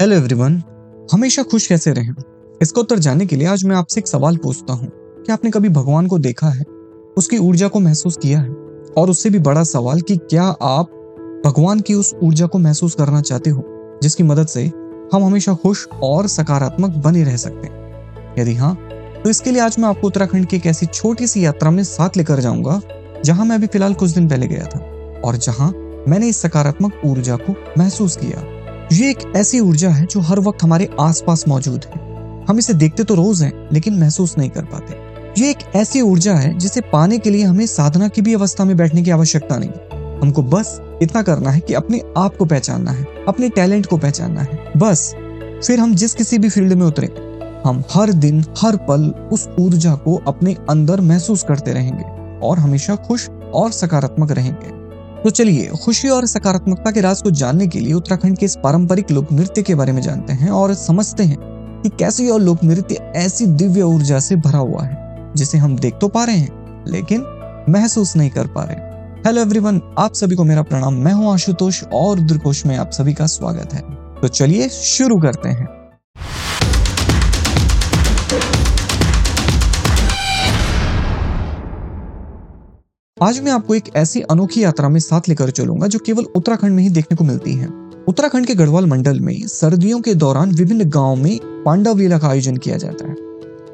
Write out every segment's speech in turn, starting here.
Hello everyone हमेशा खुश कैसे रहें? इसका उत्तर जानने के लिए आज मैं आपसे एक सवाल पूछता हूँ। कि आपने कभी भगवान को देखा है? उसकी ऊर्जा को महसूस किया है? और उससे भी बड़ा सवाल कि क्या आप भगवान की उस ऊर्जा को महसूस करना चाहते हो, जिसकी मदद से हम हमेशा खुश और सकारात्मक बने रह सकते हैं? यदि हाँ तो इसके लिए आज मैं आपको उत्तराखंड की एक ऐसी छोटी सी यात्रा में साथ लेकर जाऊँगा, जहाँ मैं अभी फ़िलहाल कुछ दिन पहले गया था, और जहाँ मैंने इस सकारात्मक ऊर्जा को महसूस किया। ये एक ऐसी ऊर्जा है जो हर वक्त हमारे आसपास मौजूद है। हम इसे देखते तो रोज हैं, लेकिन महसूस नहीं कर पाते। ये एक ऐसी ऊर्जा है जिसे पाने के लिए हमें साधना की भी अवस्था में बैठने की आवश्यकता नहीं हमको बस इतना करना है कि अपने आप को पहचानना है, अपने टैलेंट को पहचानना है। बस, फिर हम जिस किसी भी फ़ील्ड में उतरे, हम हर दिन, हर पल उस ऊर्जा को अपने अंदर महसूस करते रहेंगे और हमेशा खुश और सकारात्मक रहेंगे। तो चलिए, खुशी और सकारात्मकता के राज को जानने के लिए उत्तराखंड के इस पारंपरिक लोक नृत्य के बारे में जानते हैं और समझते हैं कि कैसे यह लोक नृत्य ऐसी दिव्य ऊर्जा से भरा हुआ है, जिसे हम देख तो पा रहे हैं, लेकिन महसूस नहीं कर पा रहे हेलो एवरीवन आप सभी को मेरा प्रणाम। मैं हूँ आशुतोष और दुर्कोश में आप सभी का स्वागत है। तो चलिए शुरू करते हैं। आज मैं आपको एक ऐसी अनोखी यात्रा में साथ लेकर चलूँगा जो केवल उत्तराखंड में ही देखने को मिलती है। उत्तराखंड के गढ़वाल मंडल में सर्दियों के दौरान विभिन्न गाँव में पांडव लीला का आयोजन किया जाता है।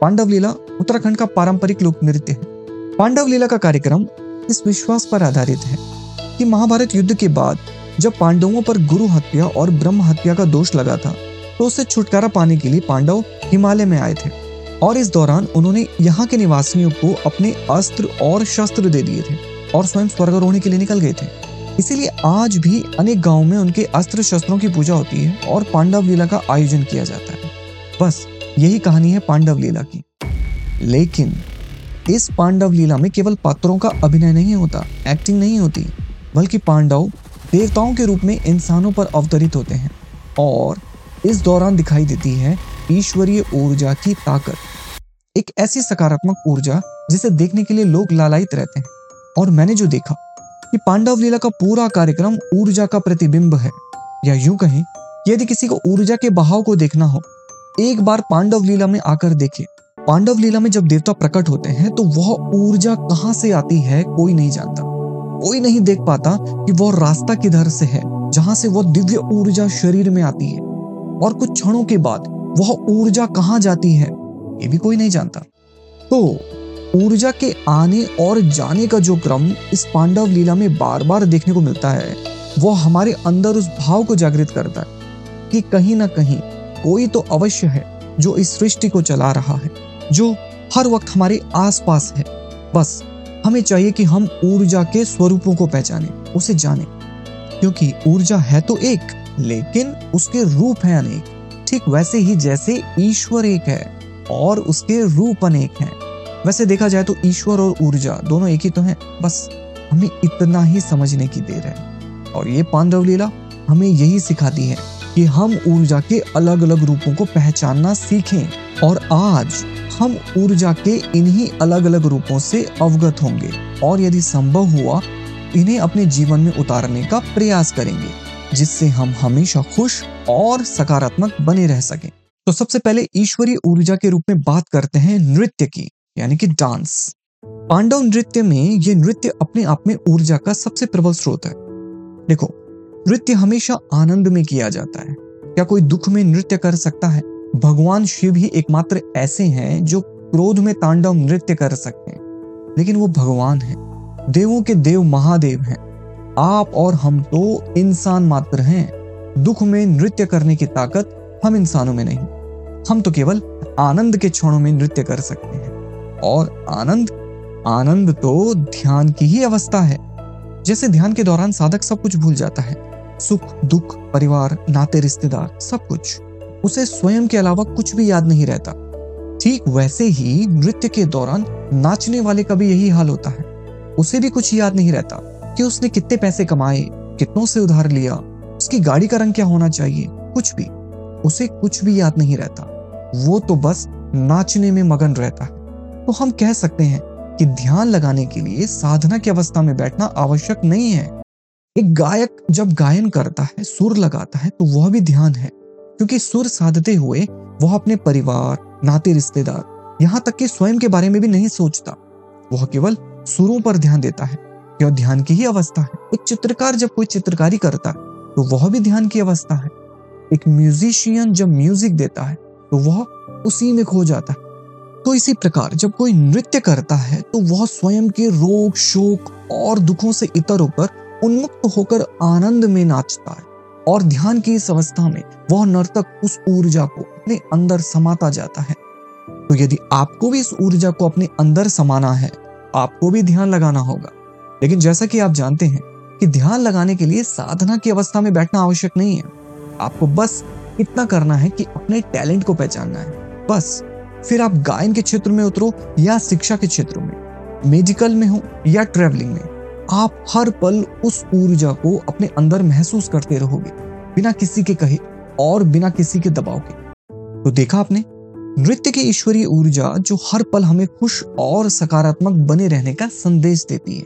पांडव लीला उत्तराखंड का पारंपरिक लोक नृत्य है। पांडव लीला का कार्यक्रम इस विश्वास पर आधारित है कि महाभारत युद्ध के बाद जब पांडवों पर गुरु हत्या और ब्रह्म हत्या का दोष लगा था तो उससे छुटकारा पाने के लिए पांडव हिमालय में आए थे। और इस दौरान उन्होंने यहाँ के निवासियों को अपने अस्त्र और शस्त्र दे दिए थे और स्वयं स्वर्गारोहणी के लिए निकल गए थे। इसीलिए आज भी अनेक गाँवों में उनके अस्त्र शस्त्रों की पूजा होती है और पांडव लीला का आयोजन किया जाता है। बस, यही कहानी है पांडव लीला की। लेकिन, इस पांडव लीला में केवल पात्रों का अभिनय नहीं होता एक्टिंग नहीं होती, बल्कि पांडव देवताओं के रूप में इंसानों पर अवतरित होते हैं और इस दौरान दिखाई देती है ईश्वरीय ऊर्जा की ताकत। एक ऐसी सकारात्मक ऊर्जा जिसे देखने के लिए लोग लालायित रहते हैं। और मैंने जो देखा कि पांडव लीला का पूरा कार्यक्रम ऊर्जा का प्रतिबिंब है। या यूँ कहें, यदि किसी को ऊर्जा के बहाव को देखना हो, एक बार पांडव लीला में आकर देखे। पांडव लीला में जब देवता प्रकट होते हैं तो वह ऊर्जा कहाँ से आती है, कोई नहीं जानता। कोई नहीं देख पाता कि वह रास्ता किधर से है, जहाँ से वह दिव्य ऊर्जा शरीर में आती है। और कुछ क्षणों के बाद वह ऊर्जा कहाँ जाती है ये भी कोई नहीं जानता। तो ऊर्जा के आने और जाने का जो क्रम इस पांडव लीला में बार बार देखने को मिलता है वह हमारे अंदर उस भाव को जागृत करता है कि कहीं ना कहीं कोई तो अवश्य है जो इस सृष्टि को चला रहा है, जो हर वक्त हमारे आसपास है। बस हमें चाहिए कि हम ऊर्जा के स्वरूपों को पहचाने, उसे जाने। क्योंकि ऊर्जा है तो एक, लेकिन उसके रूप है अनेक। ठीक वैसे ही जैसे ईश्वर एक है। और उसके रूप अनेक हैं। वैसे देखा जाए तो ईश्वर और ऊर्जा दोनों एक ही तो हैं। बस हमें इतना ही समझने की देर है। और ये पांडव लीला हमें यही सिखाती है कि हम ऊर्जा के अलग अलग रूपों को पहचानना सीखें और आज हम ऊर्जा के इन्हीं अलग अलग रूपों से अवगत होंगे और यदि संभव हुआ, इन्हें अपने जीवन में उतारने का प्रयास करेंगे, जिससे हम हमेशा खुश और सकारात्मक बने रह सकें। तो सबसे पहले ईश्वरीय ऊर्जा के रूप में बात करते हैं नृत्य की, यानी कि डांस। पांडव नृत्य में यह नृत्य अपने आप में ऊर्जा का सबसे प्रबल स्रोत है। देखो, नृत्य हमेशा आनंद में किया जाता है। क्या कोई दुख में नृत्य कर सकता है? भगवान शिव ही एकमात्र ऐसे हैं जो क्रोध में तांडव नृत्य कर सकते हैं। लेकिन वो भगवान है। देवों के देव महादेव हैं। आप और हम तो इंसान मात्र हैं। दुख में नृत्य करने की ताकत हम इंसानों में नहीं। हम तो केवल आनंद के क्षणों में नृत्य कर सकते हैं। और आनंद आनंद तो ध्यान की ही अवस्था है। जैसे ध्यान के दौरान साधक सब कुछ भूल जाता है। सुख, दुख, परिवार, नाते, रिश्तेदार, सब कुछ। उसे स्वयं के अलावा कुछ भी याद नहीं रहता। ठीक वैसे ही नृत्य के दौरान नाचने वाले का भी यही हाल होता है। उसे भी कुछ याद नहीं रहता कि उसने कितने पैसे कमाए, कितनों से उधार लिया, उसकी गाड़ी का रंग क्या होना चाहिए, कुछ भी। उसे कुछ भी याद नहीं रहता। वो तो बस नाचने में मगन रहता है। तो हम कह सकते हैं कि ध्यान लगाने के लिए साधना की अवस्था में बैठना आवश्यक नहीं है। एक गायक जब गायन करता है, सुर लगाता है तो वह भी ध्यान है, क्योंकि सुर साधते हुए वह अपने परिवार, नाते रिश्तेदार, यहाँ तक कि स्वयं के बारे में भी नहीं सोचता। वह केवल सुरों पर ध्यान देता है, यह ध्यान की ही अवस्था है। एक चित्रकार जब कोई चित्रकारी करता है तो वह भी ध्यान की अवस्था है। एक म्यूजिशियन जब म्यूज़िक देता है तो वह उसी में खो जाता है। तो इसी प्रकार जब कोई नृत्य करता है तो वह स्वयं के रोग, शोक और दुखों से इतर होकर उन्मुक्त होकर आनंद में नाचता है। और ध्यान की इस अवस्था में वह नर्तक उस ऊर्जा को अपने अंदर समाता जाता है। तो यदि आपको भी इस ऊर्जा को अपने अंदर समाना है, आपको भी ध्यान लगाना होगा। लेकिन जैसा कि आप जानते हैं कि ध्यान लगाने के लिए साधना की अवस्था में बैठना आवश्यक नहीं है। आपको बस इतना करना है कि अपने टैलेंट को पहचानना है। बस, फिर आप गायन के क्षेत्र में उतरो या शिक्षा के क्षेत्र में, मेडिकल में हो या ट्रेवलिंग में, आप हर पल उस ऊर्जा को अपने अंदर महसूस करते रहोगे, बिना किसी के कहे और बिना किसी के दबाव के। तो देखा आपने, नृत्य की ईश्वरीय ऊर्जा जो हर पल हमें खुश और सकारात्मक बने रहने का संदेश देती है।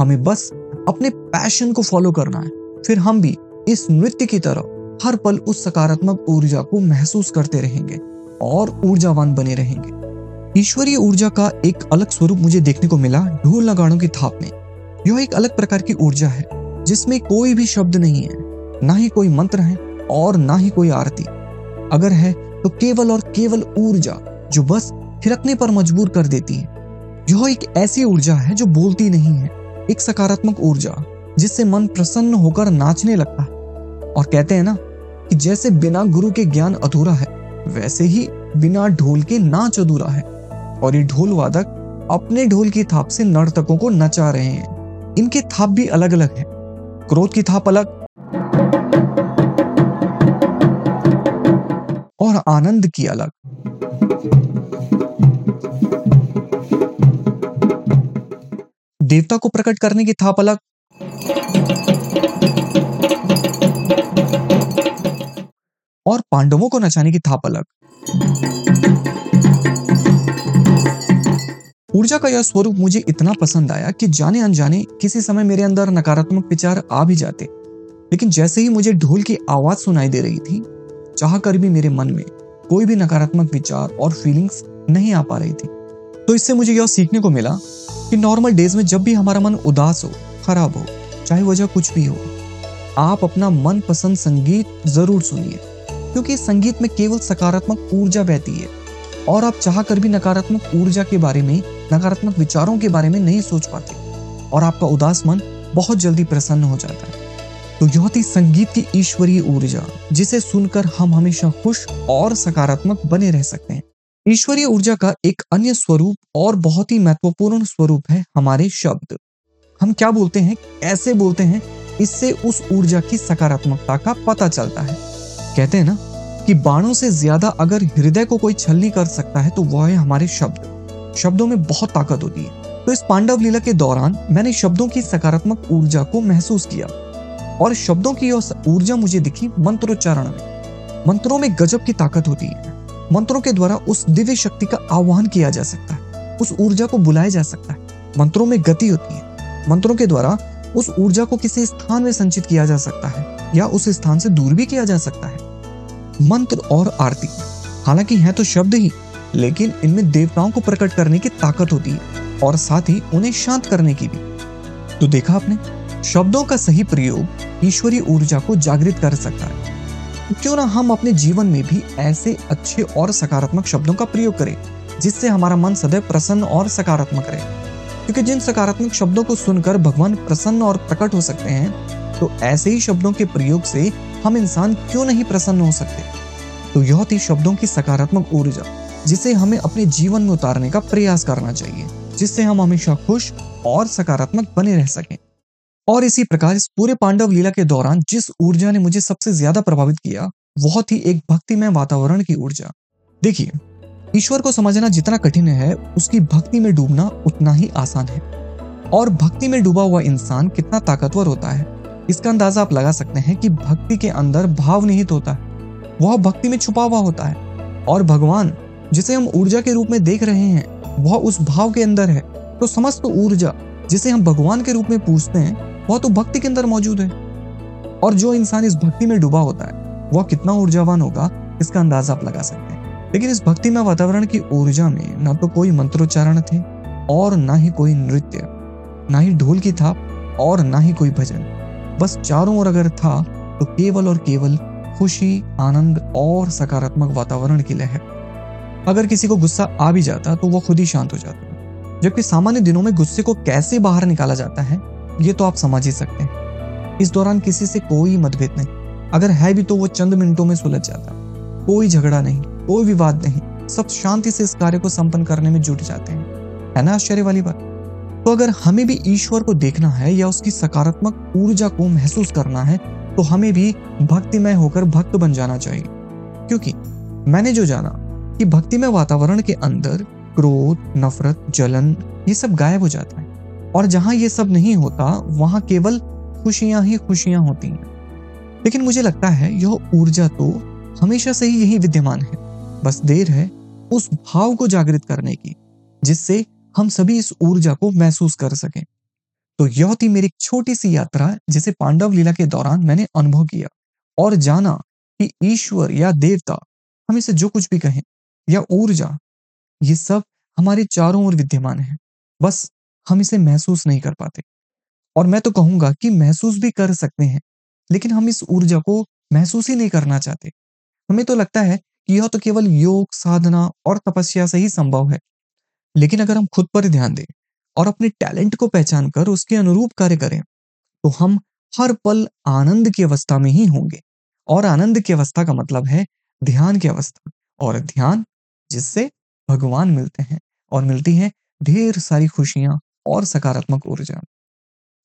हमें बस अपने पैशन को फॉलो करना है, फिर हम भी इस नृत्य की तरह हर पल उस सकारात्मक ऊर्जा को महसूस करते रहेंगे और ऊर्जावान बने रहेंगे। ईश्वरीय ऊर्जा का एक अलग स्वरूप मुझे देखने को मिला ढोल नगाड़ों की थाप में। यह एक अलग प्रकार की ऊर्जा है, जिसमें कोई भी शब्द नहीं है, ना ही कोई मंत्र है और ना ही कोई आरती। अगर है तो केवल और केवल ऊर्जा जो बस थिरकने पर मजबूर कर देती है। यह एक ऐसी ऊर्जा है जो बोलती नहीं है, एक सकारात्मक ऊर्जा जिससे मन प्रसन्न होकर नाचने लगता है। और कहते हैं ना जैसे बिना गुरु के ज्ञान अधूरा है, वैसे ही बिना ढोल के नाच अधूरा है। और ये ढोल वादक अपने ढोल की थाप से नर्तकों को नचा रहे हैं। इनके थाप भी अलग अलग है। क्रोध की थाप अलग। और आनंद की अलग। देवता को प्रकट करने की थाप अलग। और पांडवों को नचाने की थाप अलग। ऊर्जा का यह स्वरूप मुझे इतना पसंद आया कि जाने अनजाने किसी समय मेरे अंदर नकारात्मक विचार आ भी जाते। लेकिन जैसे ही मुझे ढोल की आवाज़ सुनाई दे रही थी चाह कर भी मेरे मन में कोई भी नकारात्मक विचार और फीलिंग्स नहीं आ पा रही थी। तो इससे मुझे यह सीखने को मिला कि नॉर्मल डेज़ में जब भी हमारा मन उदास हो, खराब हो, चाहे वजह कुछ भी हो, आप अपना मन पसंद संगीत ज़रूर सुनिए। क्योंकि संगीत में केवल सकारात्मक ऊर्जा बहती है। और आप चाह कर भी नकारात्मक ऊर्जा के बारे में, नकारात्मक विचारों के बारे में नहीं सोच पाते। और आपका उदास मन बहुत जल्दी प्रसन्न हो जाता है। तो यह थी संगीत की ईश्वरीय ऊर्जा, जिसे सुनकर हम हमेशा खुश और सकारात्मक बने रह सकते हैं। ईश्वरीय ऊर्जा का एक अन्य स्वरूप और बहुत ही महत्वपूर्ण स्वरूप है हमारे शब्द। हम क्या बोलते हैं, कैसे बोलते हैं, इससे उस ऊर्जा की सकारात्मकता का पता चलता है। कहते हैं ना कि बाणों से ज़्यादा अगर हृदय को कोई छलनी कर सकता है तो वह है हमारे शब्द। शब्दों में बहुत ताकत होती है। तो इस पांडव लीला के दौरान मैंने शब्दों की सकारात्मक ऊर्जा को महसूस किया और शब्दों की ऊर्जा मुझे दिखी मंत्रोच्चारण में। मंत्रों में गजब की ताकत होती है। मंत्रों के द्वारा उस दिव्य शक्ति का आह्वान किया जा सकता है। उस ऊर्जा को बुलाया जा सकता है। मंत्रों में गति होती है। मंत्रों के द्वारा उस ऊर्जा को किसी स्थान में संचित किया जा सकता है। या उस स्थान से दूर भी किया जा सकता है। मंत्र और आरती, हालाँकि है तो शब्द ही, लेकिन इनमें देवताओं को प्रकट करने की ताकत होती है और साथ ही उन्हें शांत करने की भी। तो देखा आपने, शब्दों का सही प्रयोग ईश्वरीय ऊर्जा को जागृत कर सकता है। क्यों ना हम अपने जीवन में भी ऐसे अच्छे और सकारात्मक शब्दों का प्रयोग करें, जिससे हमारा मन सदैव प्रसन्न और सकारात्मक रहे। क्योंकि जिन सकारात्मक शब्दों को सुनकर भगवान प्रसन्न और प्रकट हो सकते हैं तो ऐसे ही शब्दों के प्रयोग से हम इंसान क्यों नहीं प्रसन्न हो सकते? तो यह थी शब्दों की सकारात्मक ऊर्जा, जिसे हमें अपने जीवन में उतारने का प्रयास करना चाहिए, जिससे हम हमेशा खुश और सकारात्मक बने रह सकें। और इसी प्रकार इस पूरे पांडव लीला के दौरान जिस ऊर्जा ने मुझे सबसे ज़्यादा प्रभावित किया वह थी एक भक्तिमय वातावरण की ऊर्जा। देखिए, ईश्वर को समझना जितना कठिन है, उसकी भक्ति में डूबना उतना ही आसान है। और भक्ति में डूबा हुआ इंसान कितना ताकतवर होता है इसका अंदाज़ा आप लगा सकते हैं कि भक्ति के अंदर भाव निहित होता है। वह भक्ति में छुपा हुआ होता है। और भगवान, जिसे हम ऊर्जा के रूप में देख रहे हैं, वह उस भाव के अंदर है। तो समस्त ऊर्जा, जिसे हम भगवान के रूप में पूछते हैं, वह तो भक्ति के अंदर मौजूद है। और जो इंसान इस भक्ति में डूबा होता है, वह कितना ऊर्जावान होगा, इसका अंदाज़ा आप लगा सकते हैं। लेकिन इस भक्तिमय वातावरण की ऊर्जा में न तो कोई मंत्रोच्चारण थे, और ना ही कोई नृत्य, ना ही ढोल की थाप, और ना ही कोई भजन। बस चारों ओर अगर था तो केवल और केवल खुशी, आनंद और सकारात्मक वातावरण की लहर। अगर किसी को गुस्सा आ भी जाता तो वो खुद ही शांत हो जाता जबकि सामान्य दिनों में गुस्से को कैसे बाहर निकाला जाता है, ये तो आप समझ ही सकते हैं। इस दौरान किसी से कोई मतभेद नहीं। अगर है भी तो वो चंद मिनटों में सुलझ जाता। कोई झगड़ा नहीं, कोई विवाद नहीं। सब शांति से इस कार्य को संपन्न करने में जुट जाते हैं। है ना आश्चर्य वाली बात? तो अगर हमें भी ईश्वर को देखना है या उसकी सकारात्मक ऊर्जा को महसूस करना है तो हमें भी भक्तिमय होकर भक्त बन जाना चाहिए। क्योंकि मैंने जो जाना कि भक्तिमय वातावरण के अंदर क्रोध, नफरत, जलन, ये सब गायब हो जाता है। और जहाँ ये सब नहीं होता, वहाँ केवल खुशियाँ ही खुशियाँ होती हैं। लेकिन मुझे लगता है यह ऊर्जा तो हमेशा से ही यही विद्यमान है। बस देर है उस भाव को जागृत करने की, जिससे हम सभी इस ऊर्जा को महसूस कर सकें। तो यह थी मेरी छोटी सी यात्रा, जिसे पांडव लीला के दौरान मैंने अनुभव किया और जाना कि ईश्वर या देवता, हम इसे जो कुछ भी कहें, या ऊर्जा, ये सब हमारे चारों ओर विद्यमान है। बस हम इसे महसूस नहीं कर पाते। और मैं तो कहूँगा कि महसूस भी कर सकते हैं, लेकिन हम इस ऊर्जा को महसूस ही नहीं करना चाहते। हमें तो लगता है कि यह तो केवल योग, साधना और तपस्या से ही संभव है। लेकिन अगर हम खुद पर ध्यान दें और अपने टैलेंट को पहचान कर उसके अनुरूप कार्य करें तो हम हर पल आनंद की अवस्था में ही होंगे। और आनंद की अवस्था का मतलब है ध्यान की अवस्था। और ध्यान जिससे भगवान मिलते हैं और मिलती हैं ढेर सारी खुशियाँ और सकारात्मक ऊर्जा।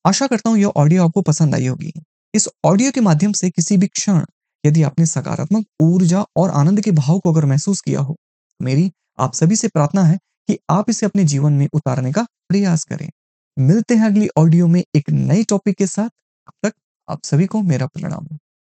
आशा करता हूँ यह ऑडियो आपको पसंद आई होगी। इस ऑडियो के माध्यम से किसी भी क्षण यदि आपने सकारात्मक ऊर्जा और आनंद के भाव को अगर महसूस किया हो, मेरी आप सभी से प्रार्थना है कि आप इसे अपने जीवन में उतारने का प्रयास करें। मिलते हैं अगली ऑडियो में एक नए टॉपिक के साथ। तब तक आप सभी को मेरा प्रणाम।